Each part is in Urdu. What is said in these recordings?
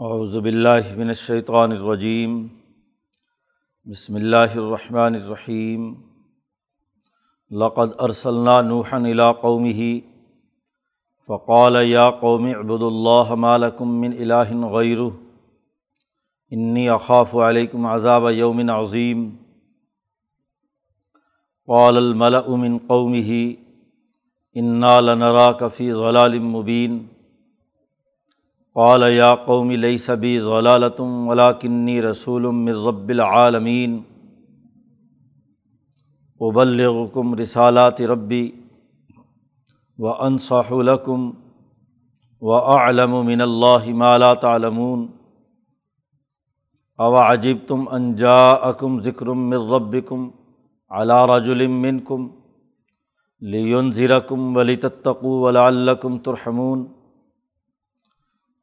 اعوذ باللہ من الشیطان الرجیم، بسم اللہ الرحمن الرحیم، لقد ارسلنا نوحا الى قومه فقال یا قوم اعبدوا اللہ ما لکم من الہ غیرہ، انی اخاف علیکم عذاب یوم عظیم۔ قال الملأ من قومه، انا لنراک فی ضلال مبین۔ قال یا قوم لئی صبی غلالتم ولاکنی رسول من رب العالمین ابلغکم رسالات ربی و انصح لکم و اعلم من اللہ ما لا تعلمون. او عجب تم انجا اکم ذکر من ربکم علی رجل منکم لینذرکم ولتتقوا ولعلکم ترحمون.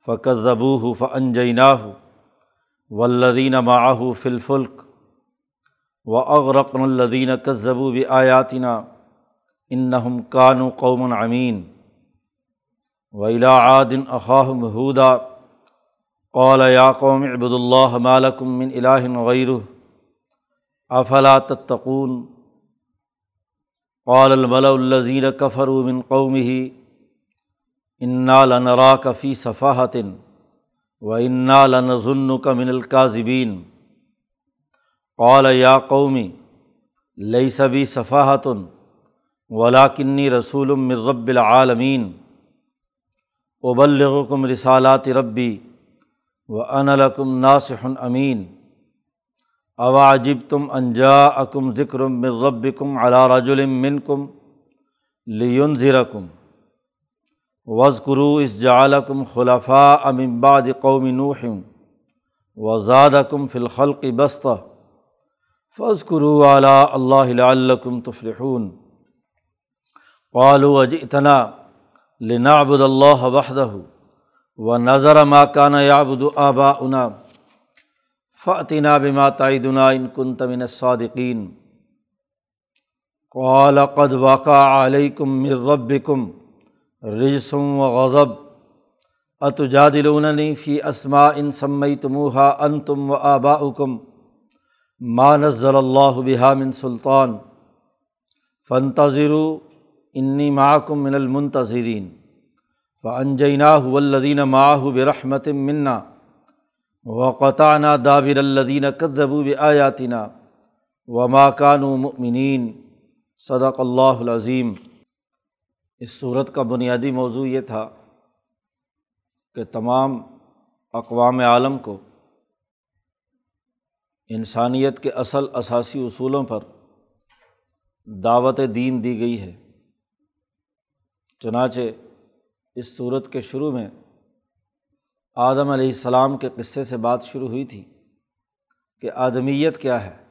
فقت ضبو فنجیناہ ولدین معاہ فلفلک و اغرقن الدین کذبو بھی آیاتنا انہم کانو قوم امین ولا عادن اخاہم ہُودا قال یا قوم عبد اللہ مالکم من الہ غیر افلا تتقون قال الملا الزین کفر من قومه انا لنرا کفی صفاحتن و انا لنظن کا من القاظبین قال یا قومی لئی صبی صفاحتن ولاکنی رسول من رب العالمین ابلغکم رسالات ربی و انلکم ناصح امین اواجب تم انجا اکم ذکر من ربکم علی رجل منکم لیونذرکم وز قرو اس جعلکم خلفاء امباد قوم نوح و زادکم فلخلق بستہ فض قرو اعلیٰ اللہ الکم تفلحون قالو اجتنا لنعبد اللہ وحدہ و نظر ما کان یابد آبا انا فعطینہ بما تعیدنا ان کن تمن الصادقین قال قد واقع علیکم من ربکم رجسم و غضب۔ اتجادلوننی فی اسما ان سمئی تموہا ان تم و آبا کم نزل اللہ من سلطان۔ فنتظر انی معکم من المنتظرین فنجینہ ولدین ماہ برحمت منا۔ و دابر الدین قدبو آیاتینہ و ماکانو مؤمنین صدق اللہ العظیم اس صورت کا بنیادی موضوع یہ تھا کہ تمام اقوام عالم کو انسانیت کے اصل اثاثی اصولوں پر دعوت دین دی گئی ہے۔ چنانچہ اس صورت کے شروع میں آدم علیہ السلام کے قصے سے بات شروع ہوئی تھی کہ آدمیت کیا ہے،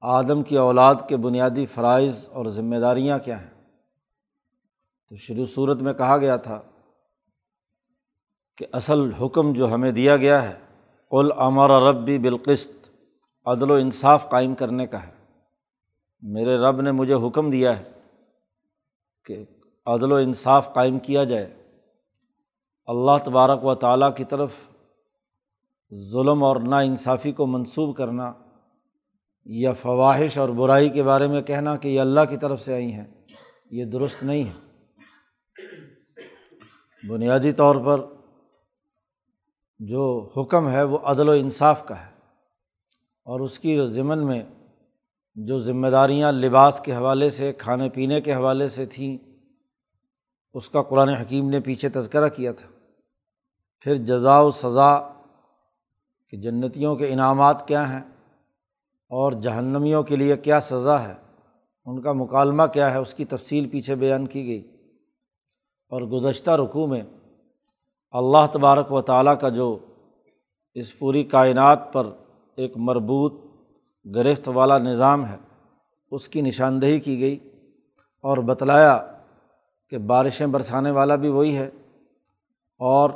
آدم کی اولاد کے بنیادی فرائض اور ذمہ داریاں کیا ہیں۔ تو شروع صورت میں کہا گیا تھا کہ اصل حکم جو ہمیں دیا گیا ہے، قل امر ربی بالقست عدل و انصاف قائم کرنے کا ہے۔ میرے رب نے مجھے حکم دیا ہے کہ عدل و انصاف قائم کیا جائے۔ اللہ تبارک و تعالیٰ کی طرف ظلم اور نا انصافی کو منسوب کرنا یا فواہش اور برائی کے بارے میں کہنا کہ یہ اللہ کی طرف سے آئی ہیں، یہ درست نہیں ہے۔ بنیادی طور پر جو حکم ہے وہ عدل و انصاف کا ہے اور اس کی ضمن میں جو ذمہ داریاں لباس کے حوالے سے، کھانے پینے کے حوالے سے تھیں، اس کا قرآن حکیم نے پیچھے تذکرہ کیا تھا۔ پھر جزا و سزا کہ جنتیوں کے انعامات کیا ہیں اور جہنمیوں کے لیے کیا سزا ہے، ان کا مکالمہ کیا ہے، اس کی تفصیل پیچھے بیان کی گئی۔ اور گزشتہ رقوع میں اللہ تبارک و تعالیٰ کا جو اس پوری کائنات پر ایک مربوط گرفت والا نظام ہے، اس کی نشاندہی کی گئی اور بتلایا کہ بارشیں برسانے والا بھی وہی ہے اور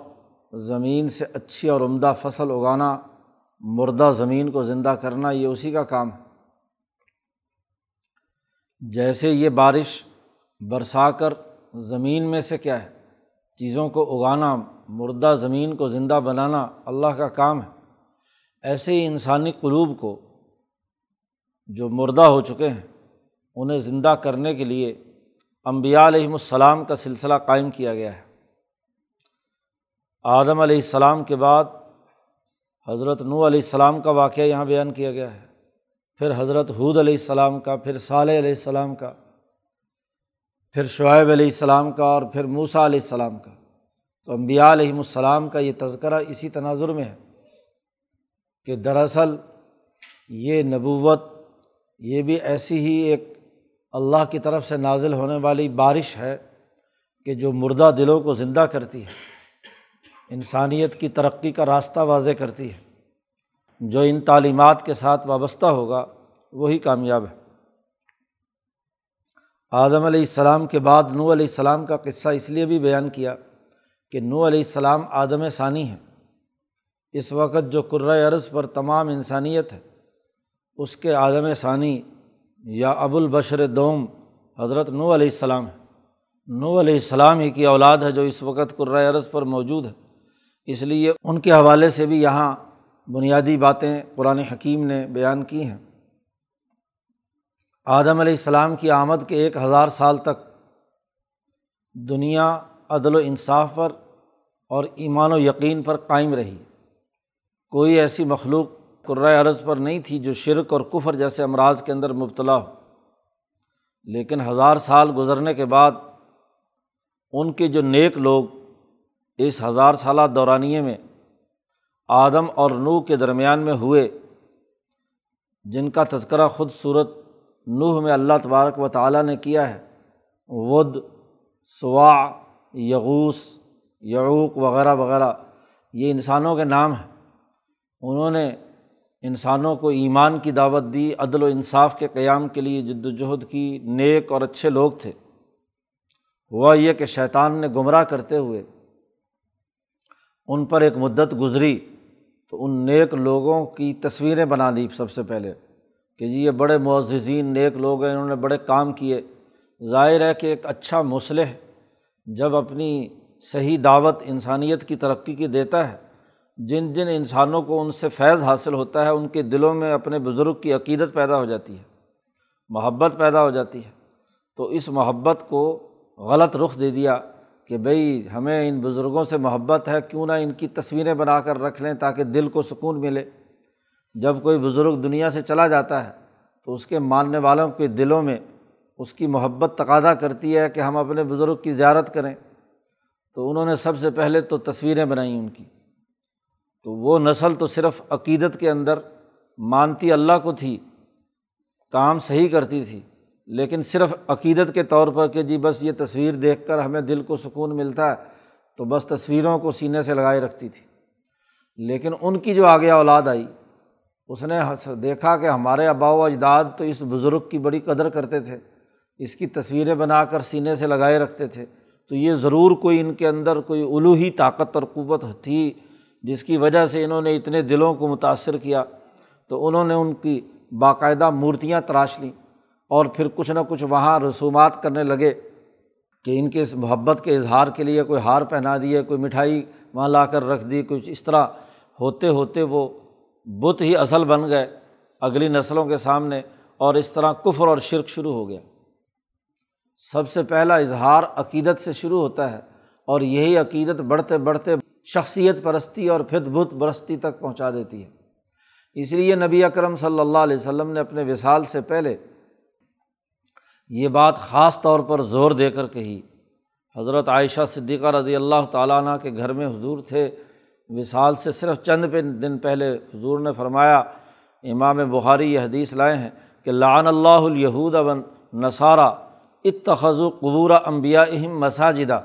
زمین سے اچھی اور عمدہ فصل اگانا، مردہ زمین کو زندہ کرنا، یہ اسی کا کام ہے۔ جیسے یہ بارش برسا کر زمین میں سے کیا ہے؟ چیزوں کو اگانا، مردہ زمین کو زندہ بنانا اللہ کا کام ہے۔ ایسے ہی انسانی قلوب کو جو مردہ ہو چکے ہیں، انہیں زندہ کرنے کے لیے امبیا علیہم السلام کا سلسلہ قائم کیا گیا ہے۔ آدم علیہ السلام کے بعد حضرت نو علیہ السلام کا واقعہ یہاں بیان کیا گیا ہے۔ پھر حضرت حود علیہ السلام کا، پھر صالح علیہ السلام کا۔ پھر شعیب علیہ السلام کا اور پھر موسا علیہ السلام کا۔ تو امبیا علیہم السلام کا یہ تذکرہ اسی تناظر میں ہے کہ دراصل یہ نبوت، یہ بھی ایسی ہی ایک اللہ کی طرف سے نازل ہونے والی بارش ہے کہ جو مردہ دلوں کو زندہ کرتی ہے، انسانیت کی ترقی کا راستہ واضح کرتی ہے۔ جو ان تعلیمات کے ساتھ وابستہ ہوگا، وہی کامیاب ہے۔ آدم علیہ السلام کے بعد نو علیہ السلام کا قصہ اس لیے بھی بیان کیا کہ نو علیہ السلام آدم ثانی ہے اس وقت جو کرۂ عرض پر تمام انسانیت ہے، اس کے آدم ثانی یا ابو البشر دوم حضرت نو علیہ السلام ہے نو علیہ السلام ہی کی اولاد ہے جو اس وقت کرۂ عرض پر موجود ہے۔ اس لیے ان کے حوالے سے بھی یہاں بنیادی باتیں قرآن حکیم نے بیان کی ہیں۔ آدم علیہ السلام کی آمد کے ایک ہزار سال تک دنیا عدل و انصاف پر اور ایمان و یقین پر قائم رہی۔ کوئی ایسی مخلوق قرۂۂ عرض پر نہیں تھی جو شرک اور کفر جیسے امراض کے اندر مبتلا ہو۔ لیکن ہزار سال گزرنے کے بعد ان کے جو نیک لوگ اس ہزار سالہ دورانیے میں آدم اور نوح کے درمیان میں ہوئے، جن کا تذکرہ خود صورت نوح میں اللہ تبارک و تعالیٰ نے کیا ہے؟ ود سوا یغوس یعوق وغیرہ وغیرہ۔ یہ انسانوں کے نام ہیں۔ انہوں نے انسانوں کو ایمان کی دعوت دی، عدل و انصاف کے قیام کے لیے جد وجہد کی۔ نیک اور اچھے لوگ تھے۔ ہوا یہ کہ شیطان نے گمراہ کرتے ہوئے ان پر ایک مدت گزری تو ان نیک لوگوں کی تصویریں بنا دی سب سے پہلے۔ کہ جی یہ بڑے معززین نیک لوگ ہیں، انہوں نے بڑے کام کیے۔ ظاہر ہے کہ ایک اچھا مسلح جب اپنی صحیح دعوت انسانیت کی ترقی کی دیتا ہے، جن جن انسانوں کو ان سے فیض حاصل ہوتا ہے، ان کے دلوں میں اپنے بزرگ کی عقیدت پیدا ہو جاتی ہے، محبت پیدا ہو جاتی ہے۔ تو اس محبت کو غلط رخ دے دیا کہ بھائی ہمیں ان بزرگوں سے محبت ہے، کیوں نہ ان کی تصویریں بنا کر رکھ لیں تاکہ دل کو سکون ملے۔ جب کوئی بزرگ دنیا سے چلا جاتا ہے تو اس کے ماننے والوں کے دلوں میں اس کی محبت تقاضا کرتی ہے کہ ہم اپنے بزرگ کی زیارت کریں۔ تو انہوں نے سب سے پہلے تو تصویریں بنائیں ان کی۔ تو وہ نسل تو صرف عقیدت کے اندر مانتی اللہ کو تھی، کام صحیح کرتی تھی، لیکن صرف عقیدت کے طور پر کہ جی بس یہ تصویر دیکھ کر ہمیں دل کو سکون ملتا ہے تو بس تصویروں کو سینے سے لگائے رکھتی تھی۔ لیکن ان کی جو آگے اولاد آئی اس نے دیکھا کہ ہمارے آبا و اجداد تو اس بزرگ کی بڑی قدر کرتے تھے۔ اس کی تصویریں بنا کر سینے سے لگائے رکھتے تھے۔ تو یہ ضرور کوئی ان کے اندر کوئی الوحی طاقت اور قوت تھی جس کی وجہ سے انہوں نے اتنے دلوں کو متاثر کیا۔ تو انہوں نے ان کی باقاعدہ مورتیاں تراش لیں اور پھر کچھ نہ کچھ وہاں رسومات کرنے لگے کہ ان کے اس محبت کے اظہار کے لیے کوئی ہار پہنا دیے کوئی مٹھائی وہاں لا کر رکھ دی، کچھ اس طرح ہوتے ہوتے وہ بت ہی اصل بن گئے اگلی نسلوں کے سامنے اور اس طرح کفر اور شرک شروع ہو گیا۔ سب سے پہلا اظہار عقیدت سے شروع ہوتا ہے اور یہی عقیدت بڑھتے بڑھتے شخصیت پرستی اور پھر بت پرستی تک پہنچا دیتی ہے۔ اس لیے نبی اکرم صلی اللہ علیہ وسلم نے اپنے وصال سے پہلے یہ بات خاص طور پر زور دے کر کہی۔ حضرت عائشہ صدیقہ رضی اللہ تعالیٰ عنہ کے گھر میں حضور تھے۔ وصال سے صرف چند پہ دن پہلے حضور نے فرمایا، امام بخاری یہ حدیث لائے ہیں کہ لعن اللہ الہود ون نصارہ اتخذ قبور امبیا اہم مساجدہ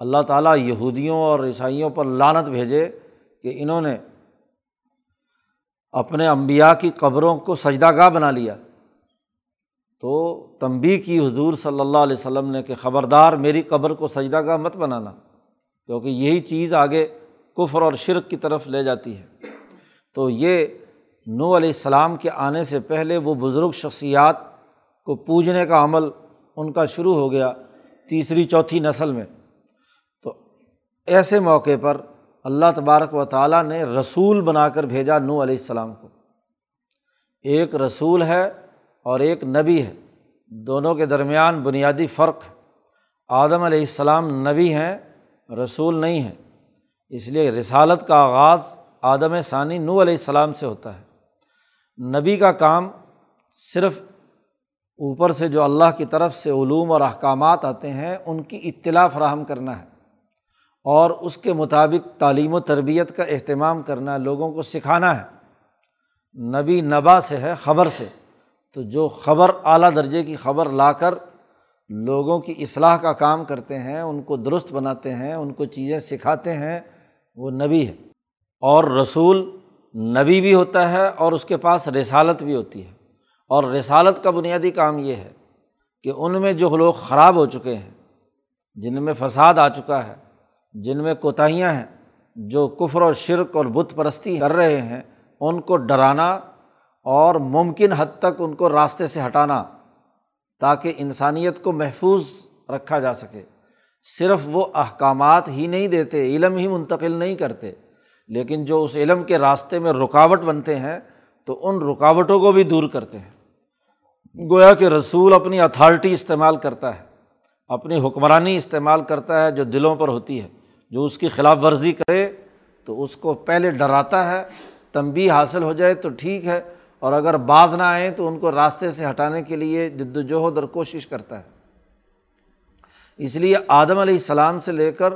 اللہ تعالیٰ یہودیوں اور عیسائیوں پر لانت بھیجے کہ انہوں نے اپنے امبیا کی قبروں کو سجدہ گاہ بنا لیا۔ تو تنبی کی حضور صلی اللہ علیہ وسلم نے کہ خبردار میری قبر کو سجدہ گاہ مت بنانا، کیونکہ یہی چیز آگے کفر اور شرک کی طرف لے جاتی ہے۔ تو یہ نو علیہ السلام کے آنے سے پہلے وہ بزرگ شخصیات کو پوجنے کا عمل ان کا شروع ہو گیا تیسری چوتھی نسل میں۔ تو ایسے موقع پر اللہ تبارک و تعالیٰ نے رسول بنا کر بھیجا نو علیہ السلام کو۔ ایک رسول ہے اور ایک نبی ہے۔ دونوں کے درمیان بنیادی فرق ہے۔ آدم علیہ السلام نبی ہیں، رسول نہیں ہیں۔ اس لیے رسالت کا آغاز آدم ثانی نو علیہ السلام سے ہوتا ہے۔ نبی کا کام صرف اوپر سے جو اللہ کی طرف سے علوم اور احکامات آتے ہیں، ان کی اطلاع فراہم کرنا ہے اور اس کے مطابق تعلیم و تربیت کا اہتمام کرنا ہے لوگوں کو سکھانا ہے۔ نبی نبا سے ہے، خبر سے۔ تو جو خبر اعلیٰ درجے کی خبر لا کر لوگوں کی اصلاح کا کام کرتے ہیں، ان کو درست بناتے ہیں، ان کو چیزیں سکھاتے ہیں وہ نبی ہے۔ اور رسول نبی بھی ہوتا ہے اور اس کے پاس رسالت بھی ہوتی ہے۔ اور رسالت کا بنیادی کام یہ ہے کہ ان میں جو لوگ خراب ہو چکے ہیں، جن میں فساد آ چکا ہے، جن میں کوتاہیاں ہیں، جو کفر اور شرک اور بت پرستی کر رہے ہیں، ان کو ڈرانا اور ممکن حد تک ان کو راستے سے ہٹانا تاکہ انسانیت کو محفوظ رکھا جا سکے۔ صرف وہ احکامات ہی نہیں دیتے، علم ہی منتقل نہیں کرتے۔ لیکن جو اس علم کے راستے میں رکاوٹ بنتے ہیں، تو ان رکاوٹوں کو بھی دور کرتے ہیں۔ گویا کہ رسول اپنی اتھارٹی استعمال کرتا ہے، اپنی حکمرانی استعمال کرتا ہے جو دلوں پر ہوتی ہے۔ جو اس کی خلاف ورزی کرے، تو اس کو پہلے ڈراتا ہے تنبی حاصل ہو جائے تو ٹھیک ہے۔ اور اگر باز نہ آئیں، تو ان کو راستے سے ہٹانے کے لیے جد وجہد اور کوشش کرتا ہے۔ اس لیے آدم علیہ السلام سے لے کر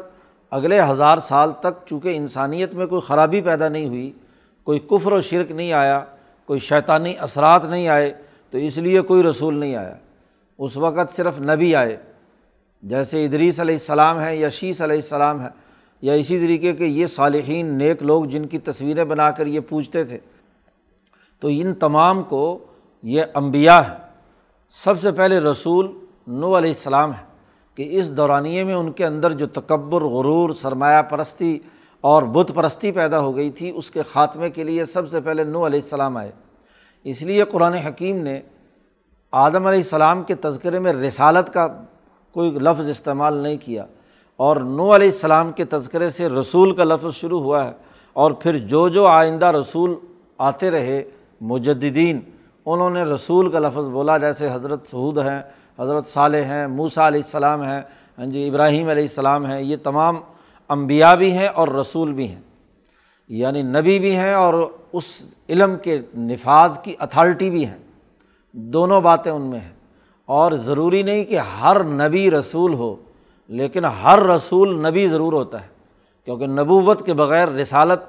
اگلے ہزار سال تک چونکہ انسانیت میں کوئی خرابی پیدا نہیں ہوئی، کوئی کفر و شرک نہیں آیا، کوئی شیطانی اثرات نہیں آئے، تو اس لیے کوئی رسول نہیں آیا۔ اس وقت صرف نبی آئے۔ جیسے ادریس علیہ السلام ہے یا شیس علیہ السلام ہے یا اسی طریقے کے یہ صالحین نیک لوگ جن کی تصویریں بنا کر یہ پوچھتے تھے۔ تو ان تمام کو یہ امبیا ہے سب سے پہلے رسول نو علیہ السلام ہے کہ اس دورانیے میں ان کے اندر جو تکبر، غرور، سرمایہ پرستی اور بت پرستی پیدا ہو گئی تھی، اس کے خاتمے کے لیے سب سے پہلے نو علیہ السلام آئے۔ اس لیے قرآن حکیم نے آدم علیہ السلام کے تذکرے میں رسالت کا کوئی لفظ استعمال نہیں کیا۔ اور نو علیہ السلام کے تذکرے سے رسول کا لفظ شروع ہوا ہے۔ اور پھر جو جو آئندہ رسول آتے رہے مجدین انہوں نے رسول کا لفظ بولا، جیسے حضرت سعود ہیں حضرت صالح ہیں موسا علیہ السلام ہیں ہاں جی ابراہیم علیہ السلام ہیں، یہ تمام امبیا بھی ہیں اور رسول بھی ہیں۔ یعنی نبی بھی ہیں اور اس علم کے نفاذ کی اتھارٹی بھی ہیں۔ دونوں باتیں ان میں ہیں۔ اور ضروری نہیں کہ ہر نبی رسول ہو، لیکن ہر رسول نبی ضرور ہوتا ہے۔ کیونکہ نبوت کے بغیر رسالت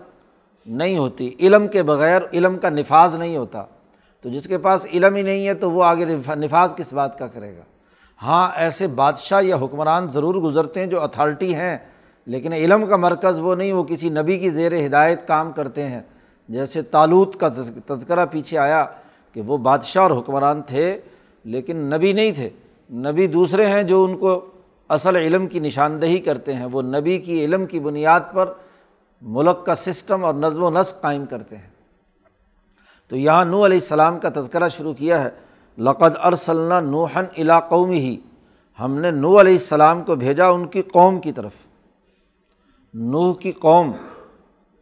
نہیں ہوتی، علم کے بغیر، علم کا نفاذ نہیں ہوتا۔ تو جس کے پاس علم ہی نہیں ہے تو وہ آگے نفاذ کس بات کا کرے گا؟ ہاں ایسے بادشاہ یا حکمران ضرور گزرتے ہیں جو اتھارٹی ہیں، لیکن علم کا مرکز وہ نہیں، وہ کسی نبی کی زیر ہدایت کام کرتے ہیں۔ جیسے تالوت کا تذکرہ پیچھے آیا کہ وہ بادشاہ اور حکمران تھے، لیکن نبی نہیں تھے۔ نبی دوسرے ہیں جو ان کو اصل علم کی نشاندہی کرتے ہیں۔ وہ نبی کی علم کی بنیاد پر ملک کا سسٹم اور نظم و نسق قائم کرتے ہیں۔ تو یہاں نو علیہ السلام کا تذکرہ شروع کیا ہے، لقد ارسلنا نوحن علاقومی ہی ہم نے نو علیہ السلام کو بھیجا ان کی قوم کی طرف۔ نوح کی قوم،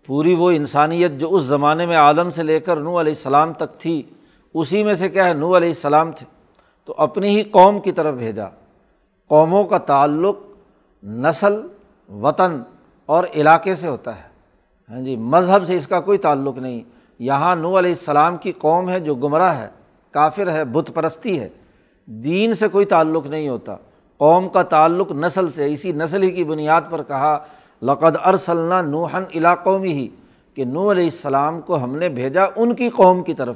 پوری وہ انسانیت جو اس زمانے میں عالم سے لے کر نو علیہ السلام تک تھی، اسی میں سے کیا ہے نو علیہ السلام تھے۔ تو اپنی ہی قوم کی طرف بھیجا۔ قوموں کا تعلق نسل، وطن اور علاقے سے ہوتا ہے۔ ہاں جی مذہب سے اس کا کوئی تعلق نہیں۔ یہاں نو علیہ السلام کی قوم ہے جو گمراہ ہے، کافر ہے، بت پرستی ہے۔ دین سے کوئی تعلق نہیں ہوتا۔ قوم کا تعلق نسل سے، اسی نسل ہی کی بنیاد پر کہا، لقد ارسلنا نوحن علاقوں میں ہی کہ نو علیہ السلام کو ہم نے بھیجا ان کی قوم کی طرف۔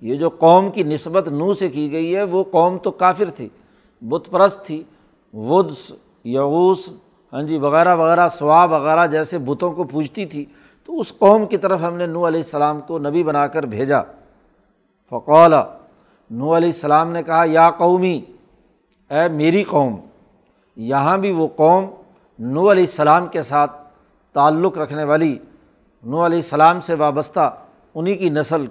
یہ جو قوم کی نسبت نو سے کی گئی ہے، وہ قوم تو کافر تھی، بت پرست تھی۔ ودس یغوس ہاں جی وغیرہ وغیرہ سوا وغیرہ جیسے بتوں کو پوجتی تھی۔ تو اس قوم کی طرف ہم نے نو علیہ السلام کو نبی بنا کر بھیجا۔ فقول نو علیہ السلام نے کہا، یا قومی، اے میری قوم، یہاں بھی وہ قوم نو علیہ السلام کے ساتھ تعلق رکھنے والی نو علیہ السلام سے وابستہ انہیں کی نسل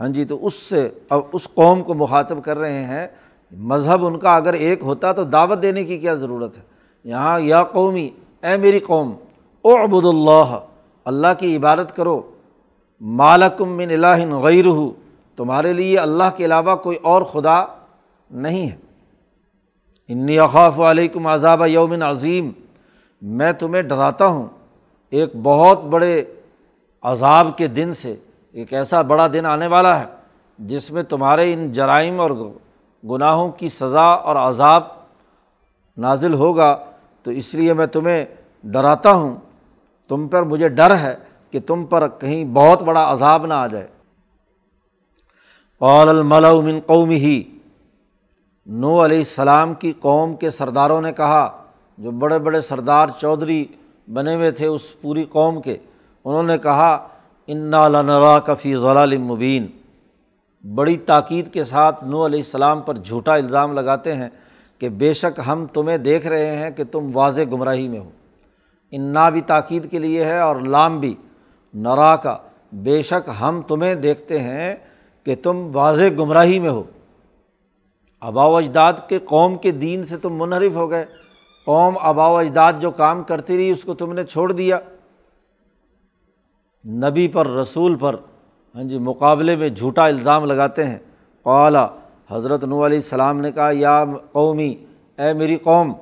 ہاں جی تو اس سے اب اس قوم کو مخاطب کر رہے ہیں۔ مذہب ان کا اگر ایک ہوتا تو دعوت دینے کی کیا ضرورت ہے؟ یہاں، یا قومی، اے میری قوم او ابود اللہ اللہ کی عبادت کرو۔ مالکم من الہ غیر ہو تمہارے لیے اللہ کے علاوہ کوئی اور خدا نہیں ہے۔ انی اخاف علیکم عذاب یومن عظیم، میں تمہیں ڈراتا ہوں ایک بہت بڑے عذاب کے دن سے، ایک ایسا بڑا دن آنے والا ہے جس میں تمہارے ان جرائم اور گناہوں کی سزا اور عذاب نازل ہوگا۔ تو اس لیے میں تمہیں ڈراتا ہوں۔ تم پر مجھے ڈر ہے کہ تم پر کہیں بہت بڑا عذاب نہ آ جائے۔ قول الملا من قوم ہی نو علیہ السلام کی قوم کے سرداروں نے کہا، جو بڑے بڑے سردار چودھری بنے ہوئے تھے اس پوری قوم کے، انہوں نے کہا، انا لنرا کفی ضلال مبین بڑی تاکید کے ساتھ نو علیہ السلام پر جھوٹا الزام لگاتے ہیں کہ بے شک ہم تمہیں دیکھ رہے ہیں کہ تم واضح گمراہی میں ہو۔ انا بھی تاکید کے لیے ہے اور لام بھی۔ نرا کا۔ بے شک ہم تمہیں دیکھتے ہیں کہ تم واضح گمراہی میں ہو۔ آبا و اجداد کے قوم کے دین سے تم منحرف ہو گئے۔ قوم آبا و اجداد جو کام کرتی رہی، اس کو تم نے چھوڑ دیا۔ نبی پر، رسول پر ہاں جی مقابلے میں جھوٹا الزام لگاتے ہیں۔ قالا، حضرت نو علیہ السلام نے کہا، یا قومی، اے میری قوم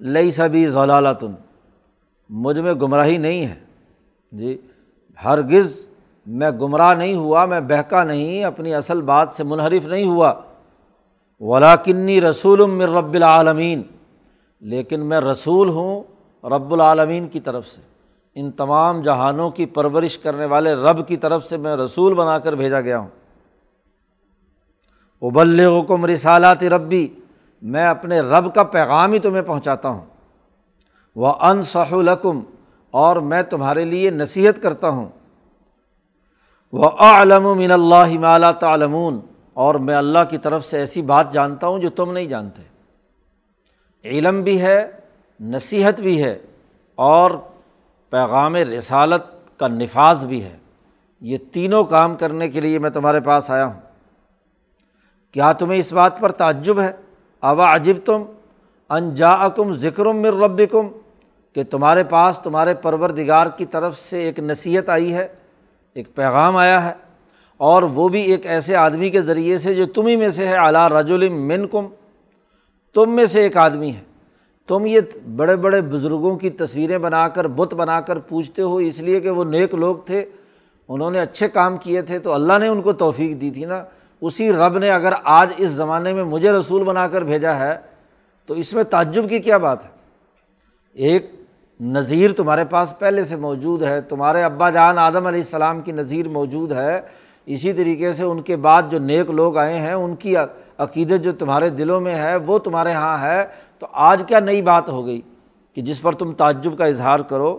لئی سبھی ضلالتن۔ مجھ میں گمراہی نہیں ہے۔ جی ہرگز میں گمراہ نہیں ہوا، میں بہکا نہیں، اپنی اصل بات سے منحرف نہیں ہوا۔ ولاکنی رسول من رب العالمین۔ لیکن میں رسول ہوں رب العالمین کی طرف سے۔ ان تمام جہانوں کی پرورش کرنے والے رب کی طرف سے میں رسول بنا کر بھیجا گیا ہوں۔ ابل حکم رسالات ربی۔ میں اپنے رب کا پیغام ہی تمہیں پہنچاتا ہوں۔ وہ انصح القم اور میں تمہارے لیے نصیحت کرتا ہوں۔ وہ علم من اللہ مالا تعلمون، اور میں اللہ کی طرف سے ایسی بات جانتا ہوں جو تم نہیں جانتے۔ علم بھی ہے، نصیحت بھی ہے، اور پیغام رسالت کا نفاذ بھی ہے۔ یہ تینوں کام کرنے کے لیے میں تمہارے پاس آیا ہوں۔ کیا تمہیں اس بات پر تعجب ہے؟ ابا عجب تم انجا کم ذکر مر رب کم کہ تمہارے پاس تمہارے پروردگار کی طرف سے ایک نصیحت آئی ہے، ایک پیغام آیا ہے اور وہ بھی ایک ایسے آدمی کے ذریعے سے جو تم ہی میں سے ہے اعلیٰ رج من کم تم میں سے ایک آدمی ہے۔ تم یہ بڑے بڑے بزرگوں کی تصویریں بنا کر، بت بنا کر پوچھتے ہو، اس لیے کہ وہ نیک لوگ تھے، انہوں نے اچھے کام کیے تھے، تو اللہ نے ان کو توفیق دی تھی نا۔ اسی رب نے اگر آج اس زمانے میں مجھے رسول بنا کر بھیجا ہے، تو اس میں تعجب کی کیا بات ہے؟ ایک نظیر تمہارے پاس پہلے سے موجود ہے، تمہارے ابا جان آدم علیہ السلام کی نظیر موجود ہے، اسی طریقے سے ان کے بعد جو نیک لوگ آئے ہیں، ان کی عقیدت جو تمہارے دلوں میں ہے، وہ تمہارے یہاں ہے، تو آج کیا نئی بات ہو گئی کہ جس پر تم تعجب کا اظہار کرو؟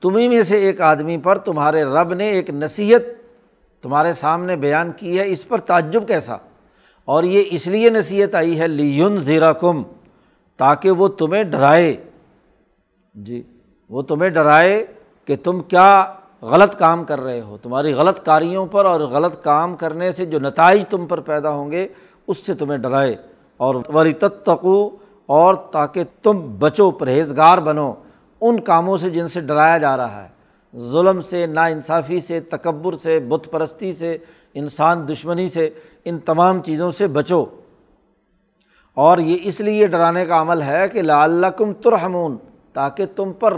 تمہیں میں سے ایک آدمی پر تمہارے رب نے ایک نصیحت تمہارے سامنے بیان کی ہے، اس پر تعجب کیسا؟ اور یہ اس لیے نصیحت آئی ہے لیون زیرا کم تاکہ وہ تمہیں ڈرائے۔ جی وہ تمہیں ڈرائے کہ تم کیا غلط کام کر رہے ہو۔ تمہاری غلط کاریوں پر اور غلط کام کرنے سے جو نتائج تم پر پیدا ہوں گے، اس سے تمہیں ڈرائے۔ اور وری تتقو اور تاکہ تم بچو، پرہیزگار بنو۔ ان کاموں سے جن سے ڈرایا جا رہا ہے۔ ظلم سے نا انصافی سے، تکبر سے، بت پرستی سے، انسان دشمنی سے، ان تمام چیزوں سے بچو۔ اور یہ اس لیے ڈرانے کا عمل ہے کہ لا کم ترحمون، تاکہ تم پر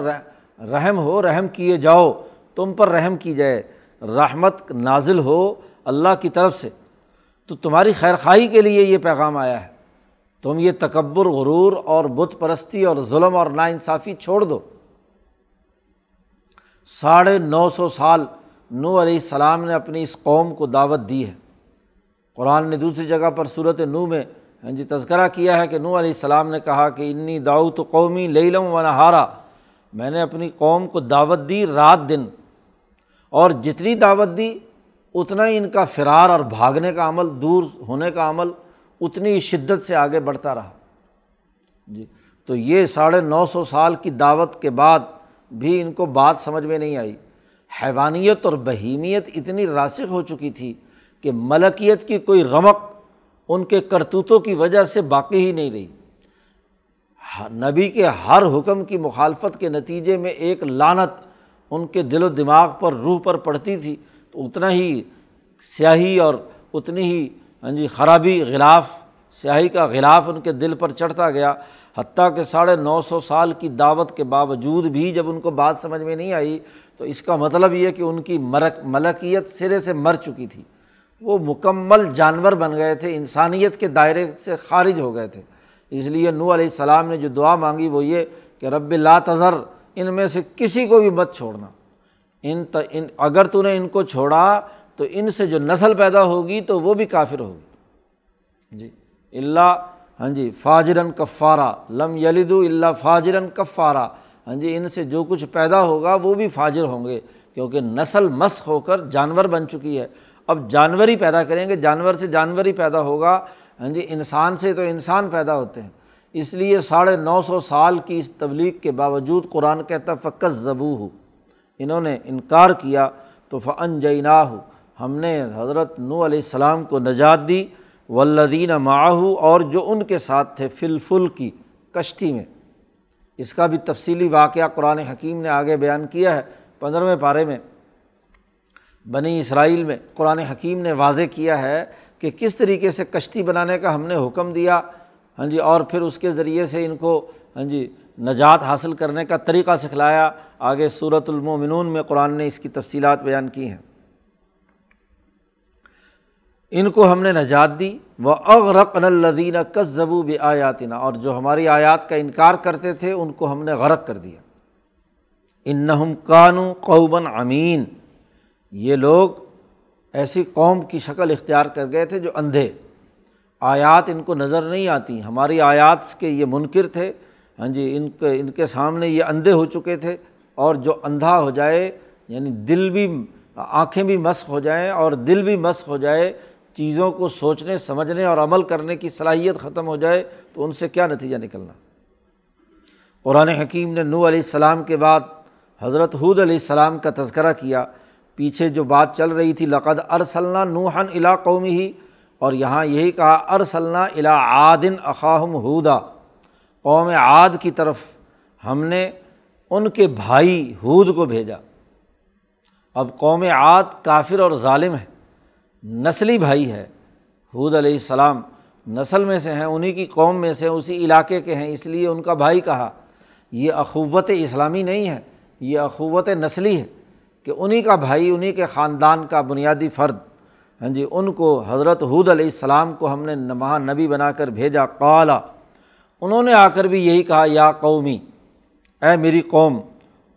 رحم ہو، رحم کیے جاؤ، تم پر رحم کی جائے، رحمت نازل ہو اللہ کی طرف سے۔ تو تمہاری خیر خواہی کے لیے یہ پیغام آیا ہے۔ تم یہ تکبر، غرور اور بت پرستی اور ظلم اور ناانصافی چھوڑ دو۔ ساڑھے نو سو سال نو علیہ السلام نے اپنی اس قوم کو دعوت دی ہے۔ قرآن نے دوسری جگہ پر صورت نو میں ہاں جی تذکرہ کیا ہے کہ نو علیہ السلام نے کہا کہ انی داؤت قومی لم و نہارا، میں نے اپنی قوم کو دعوت دی رات دن۔ اور جتنی دعوت دی، اتنا ہی ان کا فرار اور بھاگنے کا عمل، دور ہونے کا عمل، اتنی شدت سے آگے بڑھتا رہا۔ جی تو یہ ساڑھے نو سو سال کی دعوت کے بعد بھی ان کو بات سمجھ میں نہیں آئی۔ حیوانیت اور بہیمیت اتنی راسخ ہو چکی تھی کہ ملکیت کی کوئی رمق ان کے کرتوتوں کی وجہ سے باقی ہی نہیں رہی۔ نبی کے ہر حکم کی مخالفت کے نتیجے میں ایک لانت ان کے دل و دماغ پر روح پر پڑتی تھی۔ تو اتنا ہی سیاہی اور اتنی ہی ہاں جی خرابی، غلاف، سیاہی کا غلاف ان کے دل پر چڑھتا گیا۔ حتیٰ کہ ساڑھے نو سو سال کی دعوت کے باوجود بھی جب ان کو بات سمجھ میں نہیں آئی، تو اس کا مطلب یہ کہ ان کی مرک، ملکیت سرے سے مر چکی تھی۔ وہ مکمل جانور بن گئے تھے، انسانیت کے دائرے سے خارج ہو گئے تھے۔ اس لیے نو علیہ السلام نے جو دعا مانگی وہ یہ کہ رب لا تذر، ان میں سے کسی کو بھی مت چھوڑنا۔ ان ان، اگر تو نے ان کو چھوڑا، تو ان سے جو نسل پیدا ہوگی تو وہ بھی کافر ہوگی۔ جی۔ اللہ ہاں جی فاجرن کفارہ، لم یلدو اللہ فاجرن کفارہ۔ ہاں جی ان سے جو کچھ پیدا ہوگا وہ بھی فاجر ہوں گے، کیونکہ نسل مس ہو کر جانور بن چکی ہے۔ اب جانور ہی پیدا کریں گے، جانور سے جانور ہی پیدا ہوگا۔ ہاں جی انسان سے تو انسان پیدا ہوتے ہیں۔ اس لیے ساڑھے نو سو سال کی اس تبلیغ کے باوجود قرآن کہتا فقص زبو ہو انہوں نے انکار کیا، تو فن جینا ہو ہم نے حضرت نو علیہ السلام کو نجات دی۔ ولدین معاہو اور جو ان کے ساتھ تھے فل فل کی کشتی میں۔ اس کا بھی تفصیلی واقعہ قرآن حکیم نے آگے بیان کیا ہے پندرہویں پارے میں۔ بنی اسرائیل میں قرآن حکیم نے واضح کیا ہے کہ کس طریقے سے کشتی بنانے کا ہم نے حکم دیا۔ ہاں جی اور پھر اس کے ذریعے سے ان کو ہاں جی نجات حاصل کرنے کا طریقہ سکھلایا۔ آگے صورت المومنون میں قرآن نے اس کی تفصیلات بیان کی ہیں۔ ان کو ہم نے نجات دی۔ وہ اغرقن الدین کس زبو بھی آیاتنا اور جو ہماری آیات کا انکار کرتے تھے، ان کو ہم نے غرق کر دیا۔ ان نہم کانو قوباً امین یہ لوگ ایسی قوم کی شکل اختیار کر گئے تھے جو اندھے۔ آیات ان کو نظر نہیں آتی۔ ہماری آیات کے یہ منکر تھے۔ ہاں جی ان کے ان کے سامنے یہ اندھے ہو چکے تھے۔ اور جو اندھا ہو جائے یعنی دل بھی، آنکھیں بھی مس ہو جائیں اور دل بھی مس ہو جائے چیزوں کو سوچنے، سمجھنے اور عمل کرنے کی صلاحیت ختم ہو جائے تو ان سے کیا نتیجہ نکلنا؟ قرآن حکیم نے نو علیہ السلام کے بعد حضرت حود علیہ السلام کا تذکرہ کیا۔ پیچھے جو بات چل رہی تھی، لقد ارسلنا نوحن الا قومی ہی اور یہاں یہی کہا، ارسلنا الا عادن اخاہم ہودا۔ قوم عاد کی طرف ہم نے ان کے بھائی حود کو بھیجا۔ اب قوم عاد کافر اور ظالم ہے نسلی بھائی ہے، حود علیہ السلام نسل میں سے ہیں انہیں کی قوم میں سے اسی علاقے کے ہیں، اس لیے ان کا بھائی کہا، یہ اخوت اسلامی نہیں ہے، یہ اخوت نسلی ہے کہ انہیں کا بھائی انہیں کے خاندان کا بنیادی فرد۔ ہاں جی ان کو حضرت حود علیہ السلام کو ہم نے مہا نبی بنا کر بھیجا، قالا۔ انہوں نے آ کر بھی یہی کہا، یا قومی، اے میری قوم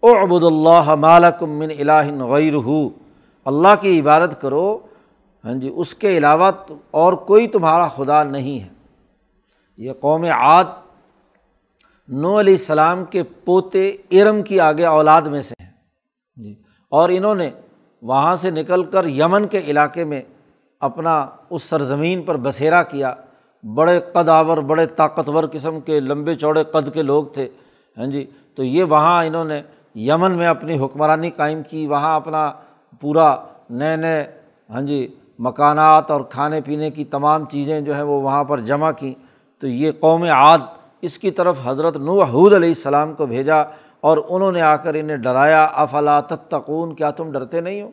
او ابود اللہ مالکم من الہ غیر ہو اللہ کی عبادت کرو ہاں جی اس کے علاوہ اور کوئی تمہارا خدا نہیں ہے۔ یہ قوم عاد نو علیہ السلام کے پوتے ارم کی آگے اولاد میں سے ہیں۔ جی اور انہوں نے وہاں سے نکل کر یمن کے علاقے میں اپنا اس سرزمین پر بسیرا کیا۔ بڑے قد آور بڑے طاقتور قسم کے، لمبے چوڑے قد کے لوگ تھے۔ ہاں جی تو یہ وہاں انہوں نے یمن میں اپنی حکمرانی قائم کی۔ وہاں اپنا پورا نئے نئے ہاں جی مکانات اور کھانے پینے کی تمام چیزیں جو ہیں وہ وہاں پر جمع کیں تو یہ قوم عاد اس کی طرف حضرت حود علیہ السلام کو بھیجا اور انہوں نے آ کر انہیں ڈرایا، افلا تتقون، کیا تم ڈرتے نہیں ہو؟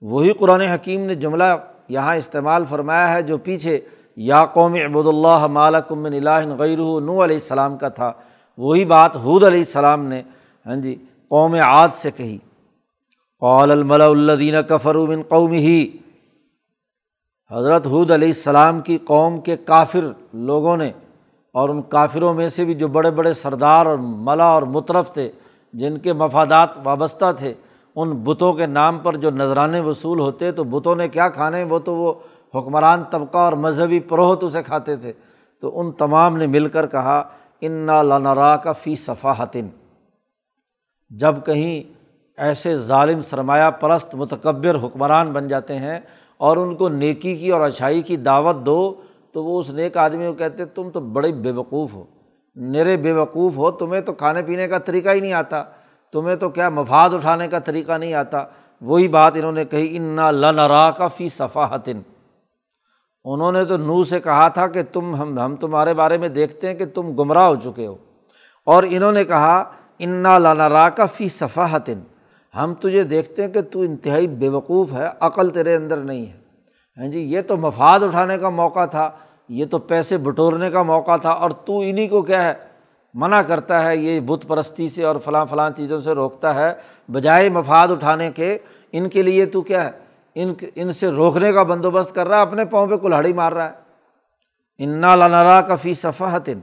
وہی قرآن حکیم نے جملہ یہاں استعمال فرمایا ہے جو پیچھے یا قوم ابود اللہ مالکم الہ غیر نو علیہ السلام کا تھا۔ وہی بات حود علیہ السلام نے ہاں جی قوم عاد سے کہی۔ قول الملا الدین کفرومن قوم ہی حضرت حود علیہ السلام کی قوم کے کافر لوگوں نے اور ان کافروں میں سے بھی جو بڑے بڑے سردار اور ملا اور مطرف تھے، جن کے مفادات وابستہ تھے، ان بتوں کے نام پر جو نذرانے وصول ہوتے تو بتوں نے کیا کھانے؟ وہ تو وہ حکمران طبقہ اور مذہبی پروہت اسے کھاتے تھے۔ تو ان تمام نے مل کر کہا، انا لنرا کا فی صفاحتن جب کہیں ایسے ظالم سرمایہ پرست متکبر حکمران بن جاتے ہیں اور ان کو نیکی کی اور اچھائی کی دعوت دو، تو وہ اس نیک آدمی کو کہتے، تم تو بڑے بے وقوف ہو۔ نرے بے وقوف ہو، تمہیں تو کھانے پینے کا طریقہ ہی نہیں آتا۔ تمہیں تو کیا مفاد اٹھانے کا طریقہ نہیں آتا۔ وہی بات انہوں نے کہی، انا لنرا کا فی صفاحتن انہوں نے تو نو سے کہا تھا کہ تم، ہم ہم تمہارے بارے میں دیکھتے ہیں کہ تم گمراہ ہو چکے ہو۔ اور انہوں نے کہا، انا لانا را کا فی صفحتن ہم تجھے دیکھتے ہیں کہ تو انتہائی بے وقوف ہے، عقل تیرے اندر نہیں ہے۔ ہاں جی یہ تو مفاد اٹھانے کا موقع تھا، یہ تو پیسے بٹورنے کا موقع تھا، اور تو انہیں کو کیا ہے، منع کرتا ہے، یہ بت پرستی سے اور فلاں فلاں چیزوں سے روکتا ہے، بجائے مفاد اٹھانے کے۔ ان کے لیے تو کیا ہے، ان ان سے روکنے کا بندوبست کر رہا ہے، اپنے پاؤں پہ کلہاڑی مار رہا ہے۔ انا لنرا کا فی صفحتن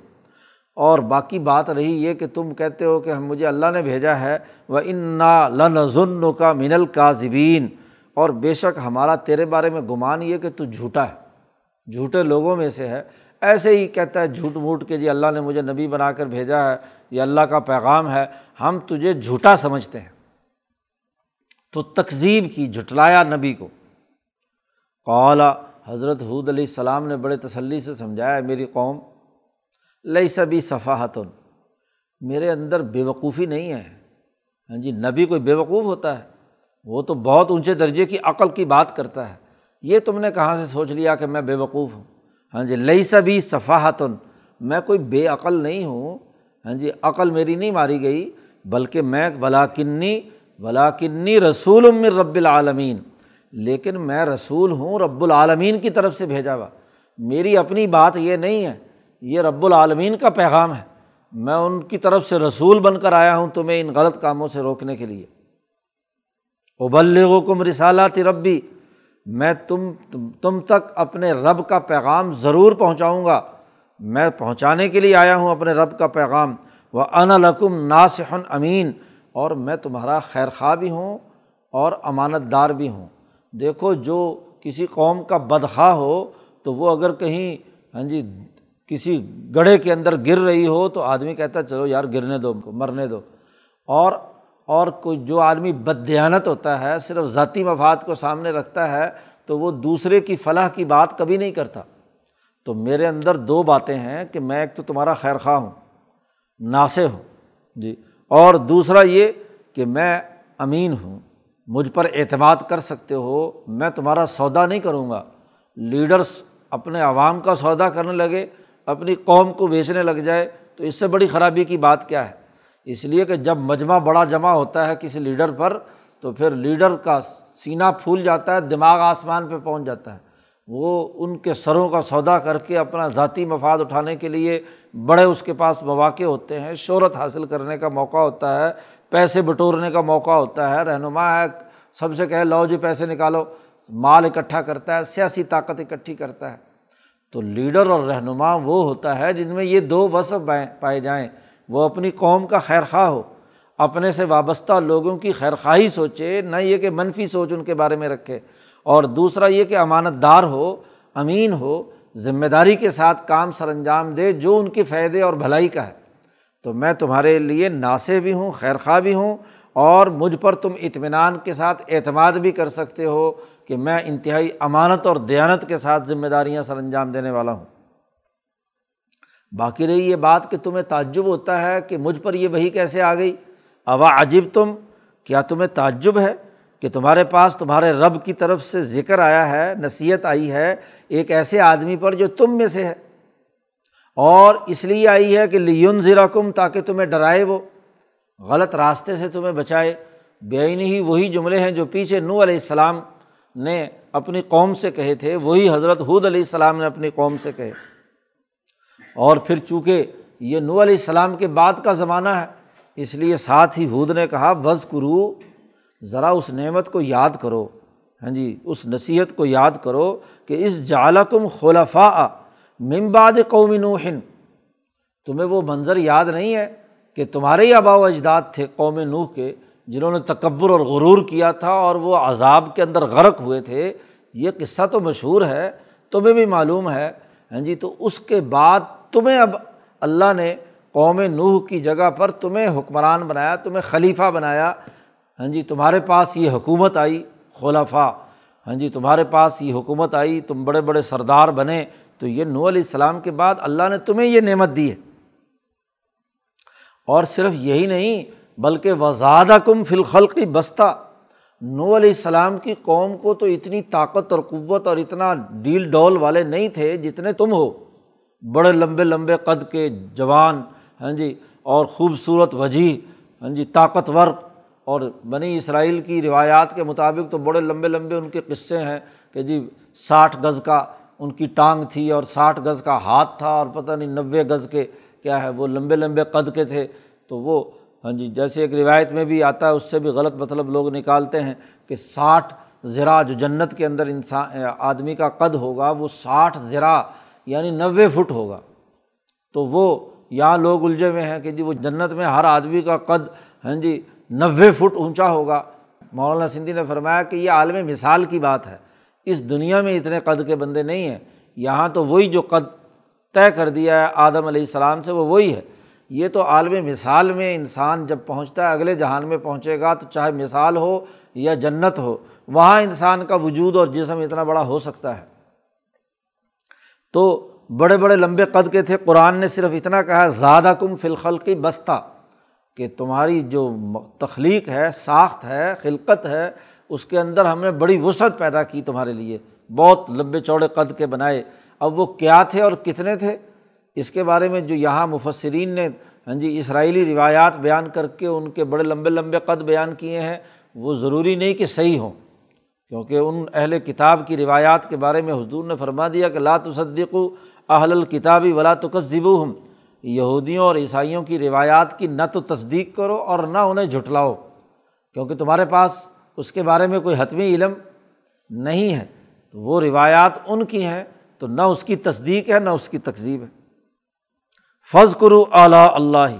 اور باقی بات رہی یہ کہ تم کہتے ہو کہ ہم مجھے اللہ نے بھیجا ہے وہ انا لن ظن کا من القاظبین اور بے شک ہمارا تیرے بارے میں گمان یہ کہ تو جھوٹا ہے، جھوٹے لوگوں میں سے ہے۔ ایسے ہی کہتا ہے جھوٹ موٹ کے جی اللہ نے مجھے نبی بنا کر بھیجا ہے، یہ اللہ کا پیغام ہے، ہم تجھے جھوٹا سمجھتے ہیں۔ تو تقزیب کی، جھٹلایا نبی کو۔ قالا حضرت حود علیہ السلام نے بڑے تسلی سے سمجھایا میری قوم لئی سبھی صفاحتن۔ میرے اندر بے وقوفی نہیں ہے۔ ہاں جی نبی کوئی بے وقوف ہوتا ہے؟ وہ تو بہت اونچے درجے کی عقل کی بات کرتا ہے۔ یہ تم نے کہاں سے سوچ لیا کہ میں بے وقوف ہوں؟ ہاں جی لئی سبھی صفاحتن۔ میں کوئی بے عقل نہیں ہوں۔ ہاں جی عقل میری نہیں ماری گئی، بلکہ میں بلاکنی بلاکنی رسول من رب العالمین لیکن میں رسول ہوں رب العالمین کی طرف سے بھیجا ہوا۔ میری اپنی بات یہ نہیں ہے یہ رب العالمین کا پیغام ہے۔ میں ان کی طرف سے رسول بن کر آیا ہوں تمہیں ان غلط کاموں سے روکنے کے لیے۔ ابلغ کم رسالات ربی، میں تم تم تک اپنے رب کا پیغام ضرور پہنچاؤں گا۔ میں پہنچانے کے لیے آیا ہوں اپنے رب کا پیغام۔ وہ ان لکم ناصحن امین، اور میں تمہارا خیر خواہ بھی ہوں اور امانت دار بھی ہوں۔ دیکھو، جو کسی قوم کا بدخواہ ہو، تو وہ اگر کہیں ہاں جی کسی گڑھے کے اندر گر رہی ہو تو آدمی کہتا ہے، چلو یار گرنے دو، مرنے دو۔ اور اور کوئی جو آدمی بدیانت ہوتا ہے، صرف ذاتی مفاد کو سامنے رکھتا ہے، تو وہ دوسرے کی فلاح کی بات کبھی نہیں کرتا۔ تو میرے اندر دو باتیں ہیں کہ میں ایک تو تمہارا خیر خواہ ہوں ناسے ہوں جی۔ اور دوسرا یہ کہ میں امین ہوں، مجھ پر اعتماد کر سکتے ہو، میں تمہارا سودا نہیں کروں گا۔ لیڈرس اپنے عوام کا سودا کرنے لگے اپنی قوم کو بیچنے لگ جائے، تو اس سے بڑی خرابی کی بات کیا ہے؟ اس لیے کہ جب مجمع بڑا جمع ہوتا ہے کسی لیڈر پر، تو پھر لیڈر کا سینہ پھول جاتا ہے، دماغ آسمان پہ پہنچ جاتا ہے۔ وہ ان کے سروں کا سودا کر کے اپنا ذاتی مفاد اٹھانے کے لیے بڑے اس کے پاس مواقع ہوتے ہیں۔ شہرت حاصل کرنے کا موقع ہوتا ہے، پیسے بٹورنے کا موقع ہوتا ہے۔ رہنما ہے، سب سے کہے، لو جی پیسے نکالو۔ مال اکٹھا کرتا ہے، سیاسی طاقت اکٹھی کرتا ہے۔ تو لیڈر اور رہنما وہ ہوتا ہے جن میں یہ دو وصف پائے جائیں۔ وہ اپنی قوم کا خیر خواہ ہو، اپنے سے وابستہ لوگوں کی خیر خواہی سوچے، نہ یہ کہ منفی سوچ ان کے بارے میں رکھے۔ اور دوسرا یہ کہ امانت دار ہو، امین ہو، ذمہ داری کے ساتھ کام سر انجام دے جو ان کے فائدے اور بھلائی کا ہے۔ تو میں تمہارے لیے ناسے بھی ہوں خیر خواہ بھی ہوں اور مجھ پر تم اطمینان کے ساتھ اعتماد بھی کر سکتے ہو۔ کہ میں انتہائی امانت اور دیانت کے ساتھ ذمہ داریاں سر انجام دینے والا ہوں۔ باقی رہی یہ بات کہ تمہیں تعجب ہوتا ہے کہ مجھ پر یہ وہی کیسے آ گئی؟ اوا عجیب تم کیا تمہیں تعجب ہے کہ تمہارے پاس تمہارے رب کی طرف سے ذکر آیا ہے، نصیحت آئی ہے ایک ایسے آدمی پر جو تم میں سے ہے؟ اور اس لیے آئی ہے کہ لیون ذرا کم تاکہ تمہیں ڈرائے وہ۔ غلط راستے سے تمہیں بچائے۔ بے ہی وہی جملے ہیں جو پیچھے نو علیہ السلام نے اپنی قوم سے کہے تھے، وہی حضرت حود علیہ السلام نے اپنی قوم سے کہے۔ اور پھر چونکہ یہ نو علیہ السلام کے بعد کا زمانہ ہے، اس لیے ساتھ ہی حود نے کہا وز کرو ذرا اس نعمت کو یاد کرو۔ ہاں جی اس نصیحت کو یاد کرو کہ اس جالکم خلفا ممباد قومی نوحن تمہیں وہ منظر یاد نہیں ہے کہ تمہارے ہی آبا و اجداد تھے قوم نوح کے جنہوں نے تکبر اور غرور کیا تھا اور وہ عذاب کے اندر غرق ہوئے تھے، یہ قصہ تو مشہور ہے، تمہیں بھی معلوم ہے۔ ہاں جی تو اس کے بعد تمہیں اب اللہ نے قوم نوح کی جگہ پر تمہیں حکمران بنایا، تمہیں خلیفہ بنایا۔ ہاں جی تمہارے پاس یہ حکومت آئی خلفہ ہاں جی تمہارے پاس یہ حکومت آئی، تم بڑے بڑے سردار بنے۔ تو یہ نو علیہ السلام کے بعد اللہ نے تمہیں یہ نعمت دی ہے۔ اور صرف یہی نہیں بلکہ وزادہ کم فلخلقی بستہ نو علیہ السلام کی قوم کو تو اتنی طاقت اور قوت اور اتنا ڈیل ڈول والے نہیں تھے جتنے تم ہو۔ بڑے لمبے لمبے قد کے جوان ہاں جی اور خوبصورت وجہ ہاں جی طاقتور۔ اور بنی اسرائیل کی روایات کے مطابق تو بڑے لمبے لمبے ان کے قصے ہیں کہ جی ساٹھ گز کا ان کی ٹانگ تھی اور ساٹھ گز کا ہاتھ تھا اور پتہ نہیں نوے گز کے کیا ہے، وہ لمبے لمبے قد کے تھے۔ تو وہ ہاں جی جیسے ایک روایت میں بھی آتا ہے، اس سے بھی غلط مطلب لوگ نکالتے ہیں کہ ساٹھ زرا جو جنت کے اندر انسان، آدمی کا قد ہوگا، وہ ساٹھ زرا یعنی نوے فٹ ہوگا۔ تو وہ یہاں لوگ الجھے ہوئے ہیں کہ جی وہ جنت میں ہر آدمی کا قد ہاں جی نوے فٹ اونچا ہوگا۔ مولانا سندھی نے فرمایا کہ یہ عالم مثال کی بات ہے۔ اس دنیا میں اتنے قد کے بندے نہیں ہیں۔ یہاں تو وہی جو قد طے کر دیا ہے آدم علیہ السلام سے، وہ وہی ہے۔ یہ تو عالم مثال میں انسان جب پہنچتا ہے، اگلے جہان میں پہنچے گا تو چاہے مثال ہو یا جنت ہو، وہاں انسان کا وجود اور جسم اتنا بڑا ہو سکتا ہے۔ تو بڑے بڑے لمبے قد کے تھے، قرآن نے صرف اتنا کہا زیادہ کم فلخل کی بستہ کہ تمہاری جو تخلیق ہے، ساخت ہے، خلقت ہے، اس کے اندر ہم نے بڑی وسعت پیدا کی تمہارے لیے۔ بہت لمبے چوڑے قد کے بنائے۔ اب وہ کیا تھے اور کتنے تھے؟ اس کے بارے میں جو یہاں مفسرین نے ہاں جی اسرائیلی روایات بیان کر کے ان کے بڑے لمبے لمبے قد بیان کیے ہیں، وہ ضروری نہیں کہ صحیح ہوں۔ کیونکہ ان اہل کتاب کی روایات کے بارے میں حضور نے فرما دیا کہ لات تصدیق اہل الکتابی ولا تکذب ہم یہودیوں اور عیسائیوں کی روایات کی نہ تو تصدیق کرو اور نہ انہیں جھٹلاؤ۔ کیونکہ تمہارے پاس اس کے بارے میں کوئی حتمی علم نہیں ہے۔ تو وہ روایات ان کی ہیں، تو نہ اس کی تصدیق ہے، نہ اس کی تقزیب ہے۔ فض کرو اعلیٰ اللہ۔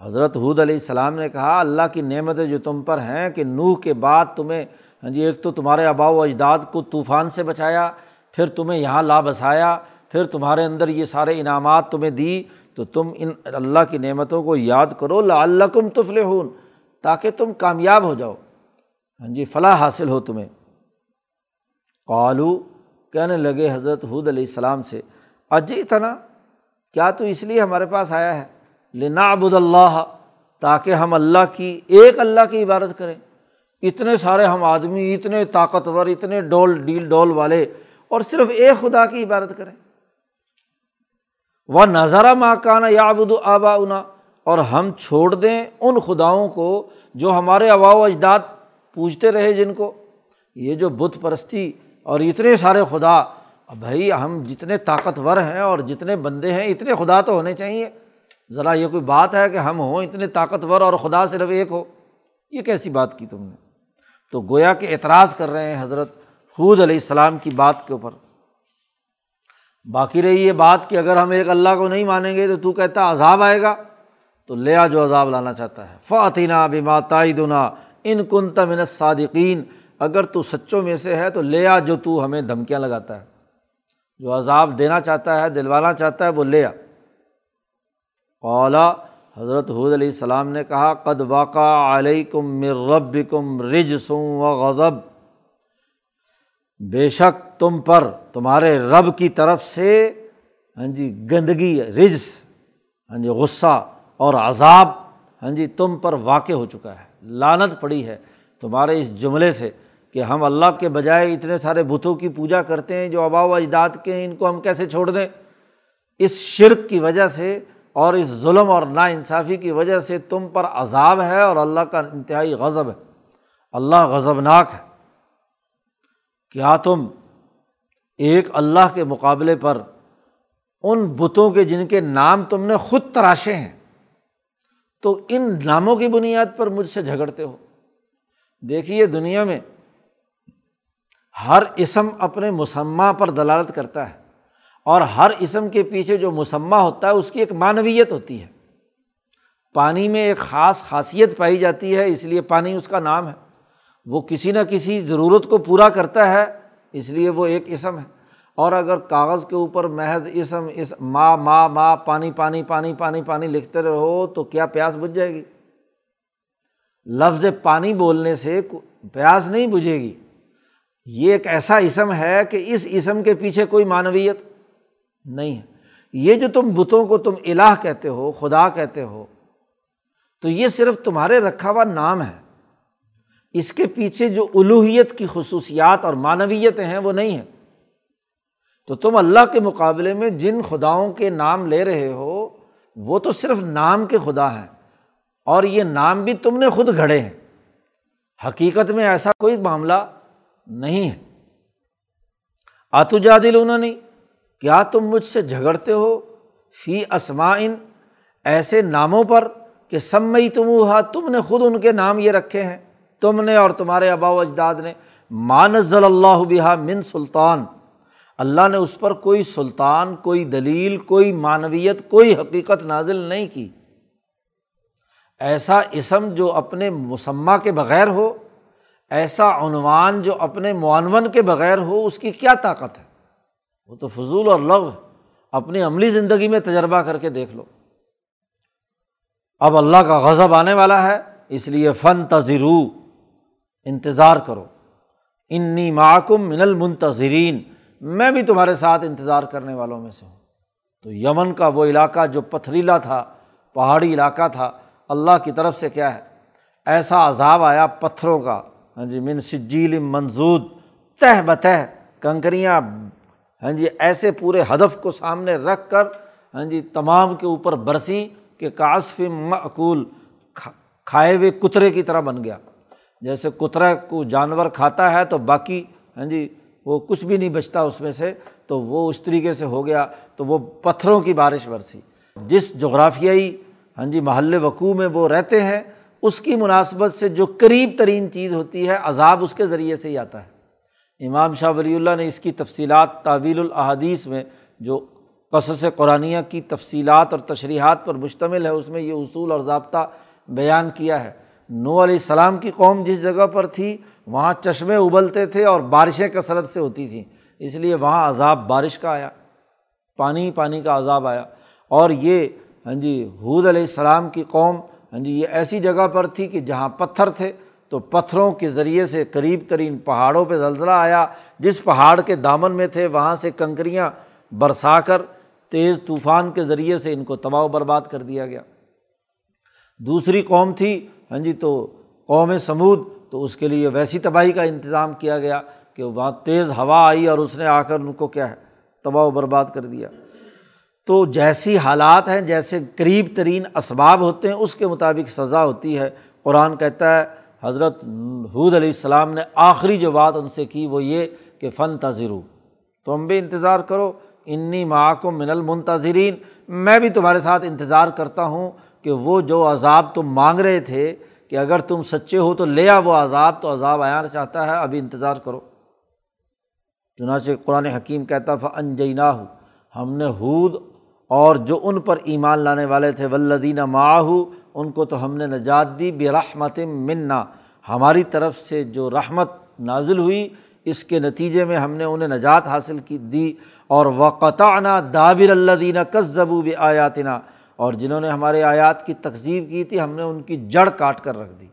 حضرت حود علیہ السلام نے کہا، اللہ کی نعمتیں جو تم پر ہیں کہ نوح کے بعد تمہیں ہاں جی ایک تو تمہارے آبا و اجداد کو طوفان سے بچایا، پھر تمہیں یہاں لا بسایا، پھر تمہارے اندر یہ سارے انعامات تمہیں دی، تو تم ان اللہ کی نعمتوں کو یاد کرو لا اللہ تاکہ تم کامیاب ہو جاؤ۔ ہاں جی فلاح حاصل ہو تمہیں۔ قالو، کہنے لگے حضرت حود علیہ السلام سے اجی اتنا کیا تو اس لیے ہمارے پاس آیا ہے؟ لنا ابود اللہ، تاکہ ہم اللہ کی، ایک اللہ کی عبادت کریں۔ اتنے سارے ہم آدمی، اتنے طاقتور، اتنے ڈول، ڈیل، ڈول والے، اور صرف ایک خدا کی عبادت کریں۔ وہ نظارہ ماں کانا یا ابود آبا انا اور ہم چھوڑ دیں ان خداؤں کو جو ہمارے ابا و اجداد پوچھتے رہے جن کو۔ یہ جو بت پرستی اور اتنے سارے خدا بھائی ہم جتنے طاقتور ہیں اور جتنے بندے ہیں، اتنے خدا تو ہونے چاہیے۔ ذرا یہ کوئی بات ہے کہ ہم ہوں اتنے طاقتور اور خدا صرف ایک ہو یہ کیسی بات کی تم نے؟ تو گویا کہ اعتراض کر رہے ہیں حضرت حود علیہ السلام کی بات کے اوپر۔ باقی رہی یہ بات کہ اگر ہم ایک اللہ کو نہیں مانیں گے تو تو کہتا عذاب آئے گا۔ تو لیا جو عذاب لانا چاہتا ہے۔ فاتینہ بما تائیدنا ان کن تمن صادقین اگر تو سچوں میں سے ہے تو لیا جو تو ہمیں دھمکیاں لگاتا ہے۔ جو عذاب دینا چاہتا ہے، دلوانا چاہتا ہے، وہ لیا اولا حضرت حود علیہ السلام نے کہا، قد واقع علیہ کم مر رب کم رج سوں و غضب۔ بے شک تم پر، تمہارے رب کی طرف سے ہاں جی گندگی، رجس ہاں جی غصہ اور عذاب ہاں جی تم پر واقع ہو چکا ہے۔ لانت پڑی ہے تمہارے اس جملے سے۔ کہ ہم اللہ کے بجائے اتنے سارے بتوں کی پوجا کرتے ہیں جو آبا و اجداد کے ہیں، ان کو ہم کیسے چھوڑ دیں؟ اس شرک کی وجہ سے اور اس ظلم اور نا انصافی کی وجہ سے تم پر عذاب ہے اور اللہ کا انتہائی غضب ہے۔ اللہ غضبناک ہے۔ کیا تم ایک اللہ کے مقابلے پر ان بتوں کے جن کے نام تم نے خود تراشے ہیں، تو ان ناموں کی بنیاد پر مجھ سے جھگڑتے ہو؟ دیکھیے دنیا میں ہر اسم اپنے مسمہ پر دلالت کرتا ہے اور ہر اسم کے پیچھے جو مسمہ ہوتا ہے، اس کی ایک معنویت ہوتی ہے۔ پانی میں ایک خاص خاصیت پائی جاتی ہے، اس لیے پانی اس کا نام ہے۔ وہ کسی نہ کسی ضرورت کو پورا کرتا ہے، اس لیے وہ ایک اسم ہے۔ اور اگر کاغذ کے اوپر محض اسم، اس ماں ماں ماں پانی پانی پانی پانی پانی لکھتے رہو تو کیا پیاس بجھ جائے گی؟ لفظ پانی بولنے سے پیاس نہیں بجھے گی۔ یہ ایک ایسا اسم ہے کہ اس اسم کے پیچھے کوئی معنویت نہیں ہے۔ یہ جو تم بتوں کو تم الہ کہتے ہو، خدا کہتے ہو، تو یہ صرف تمہارے رکھا ہوا نام ہے۔ اس کے پیچھے جو الوحیت کی خصوصیات اور معنویتیں ہیں وہ نہیں ہیں۔ تو تم اللہ کے مقابلے میں جن خداؤں کے نام لے رہے ہو، وہ تو صرف نام کے خدا ہیں۔ اور یہ نام بھی تم نے خود گھڑے ہیں۔ حقیقت میں ایسا کوئی معاملہ نہیں ہے۔ آتجادل انہوں نے، کیا تم مجھ سے جھگڑتے ہو؟ فی اسماعن ایسے ناموں پر کہ سمئی تم تم نے خود ان کے نام یہ رکھے ہیں۔ تم نے اور تمہارے آبا و اجداد نے مانزل اللہ بحا من سلطان۔ اللہ نے اس پر کوئی سلطان، کوئی دلیل، کوئی معنویت، کوئی حقیقت نازل نہیں کی۔ ایسا اسم جو اپنے مسمہ کے بغیر ہو ایسا عنوان جو اپنے معنون کے بغیر ہو، اس کی کیا طاقت ہے؟ وہ تو فضول اور لغ اپنی عملی زندگی میں تجربہ کر کے دیکھ لو۔ اب اللہ کا غضب آنے والا ہے، اس لیے فن تذرو انتظار کرو۔ انی معکم من المنتظرین، میں بھی تمہارے ساتھ انتظار کرنے والوں میں سے ہوں۔ تو یمن کا وہ علاقہ جو پتھریلا تھا، پہاڑی علاقہ تھا، اللہ کی طرف سے کیا ہے؟ ایسا عذاب آیا پتھروں کا۔ ہاں جی من سجیل منظود، تہ بتہ کنکریاں ہاں جی ایسے پورے ہدف کو سامنے رکھ کر ہاں جی تمام کے اوپر برسیں کہ کاسف معقول کھائے ہوئے کترے کی طرح بن گیا۔ جیسے کترا کو جانور کھاتا ہے تو باقی ہاں جی وہ کچھ بھی نہیں بچتا اس میں سے، تو وہ اس طریقے سے ہو گیا، تو وہ پتھروں کی بارش برسی۔ جس جغرافیائی ہاں جی محل وقوع میں وہ رہتے ہیں اس کی مناسبت سے جو قریب ترین چیز ہوتی ہے، عذاب اس کے ذریعے سے ہی آتا ہے۔ امام شاہ ولی اللہ نے اس کی تفصیلات، تعویل الحادیث میں جو قصص قرآن کی تفصیلات اور تشریحات پر مشتمل ہے، اس میں یہ اصول اور ضابطہ بیان کیا ہے۔ نو علیہ السلام کی قوم جس جگہ پر تھی، وہاں چشمے ابلتے تھے اور بارشیں کثرت سے ہوتی تھیں۔ اس لیے وہاں عذاب بارش کا آیا، پانی پانی کا عذاب آیا۔ اور یہ ہاں جی حود علیہ السلام کی قوم ہاں جی یہ ایسی جگہ پر تھی کہ جہاں پتھر تھے، تو پتھروں کے ذریعے سے قریب ترین پہاڑوں پہ زلزلہ آیا۔ جس پہاڑ کے دامن میں تھے، وہاں سے کنکریاں برسا کر تیز طوفان کے ذریعے سے ان کو تباہ و برباد کر دیا گیا۔ دوسری قوم تھی ہاں جی تو قوم سمود، تو اس کے لیے ویسی تباہی کا انتظام کیا گیا کہ وہاں تیز ہوا آئی اور اس نے آ کر ان کو کیا ہے، تباہ و برباد کر دیا۔ تو جیسی حالات ہیں، جیسے قریب ترین اسباب ہوتے ہیں، اس کے مطابق سزا ہوتی ہے۔ قرآن کہتا ہے، حضرت حود علیہ السلام نے آخری جو بات ان سے کی وہ یہ کہ فن تذرو تم بھی انتظار کرو۔ انی معاکم من المنتظرین۔ میں بھی تمہارے ساتھ انتظار کرتا ہوں کہ وہ جو عذاب تم مانگ رہے تھے کہ اگر تم سچے ہو تو لیا وہ عذاب، تو عذاب آیا چاہتا ہے، ابھی انتظار کرو۔ چنانچہ قرآن حکیم کہتا فن جینا ہو ہم نے حود اور جو ان پر ایمان لانے والے تھے ولدینہ معاہو، ان کو تو ہم نے نجات دی بے رحمت منا ہماری طرف سے جو رحمت نازل ہوئی، اس کے نتیجے میں ہم نے انہیں نجات حاصل کی، دی۔ اور وقطانہ دابر اللہ دینہ کسبو بھی آیاتنا اور جنہوں نے ہمارے آیات کی تقزیب کی تھی، ہم نے ان کی جڑ کاٹ کر رکھ دی۔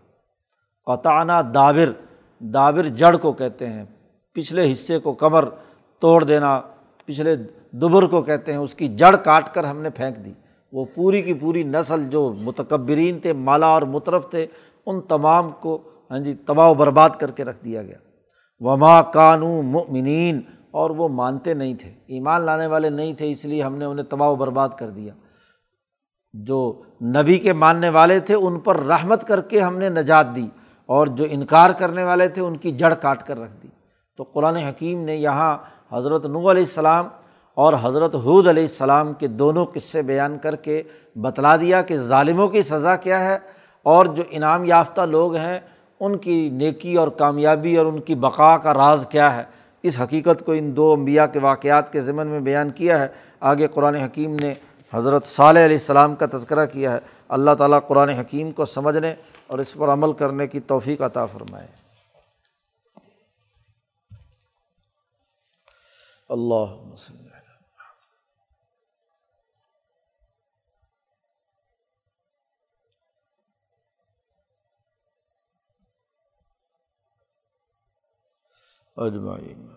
قطعانہ دابر دابر جڑ کو کہتے ہیں۔ پچھلے حصے کو کمر توڑ دینا، پچھلے دبر کو کہتے ہیں، اس کی جڑ کاٹ کر ہم نے پھینک دی۔ وہ پوری کی پوری نسل جو متکبرین تھے، مالا اور مترف تھے، ان تمام کو ہاں جی تباہ و برباد کر کے رکھ دیا گیا۔ وما کانو مؤمنین۔ اور وہ مانتے نہیں تھے۔ ایمان لانے والے نہیں تھے، اس لیے ہم نے انہیں تباہ و برباد کر دیا۔ جو نبی کے ماننے والے تھے، ان پر رحمت کر کے ہم نے نجات دی۔ اور جو انکار کرنے والے تھے، ان کی جڑ کاٹ کر رکھ دی۔ تو قرآن حکیم نے یہاں حضرت نو علیہ السلام اور حضرت حود علیہ السلام کے دونوں قصے بیان کر کے بتلا دیا کہ ظالموں کی سزا کیا ہے اور جو انعام یافتہ لوگ ہیں، ان کی نیکی اور کامیابی اور ان کی بقا کا راز کیا ہے۔ اس حقیقت کو ان دو انبیاء کے واقعات کے ضمن میں بیان کیا ہے۔ آگے قرآن حکیم نے حضرت صالح علیہ السلام کا تذکرہ کیا ہے۔ اللہ تعالیٰ قرآن حکیم کو سمجھنے اور اس پر عمل کرنے کی توفیق عطا فرمائے۔ اللہ وسلم اجمعین۔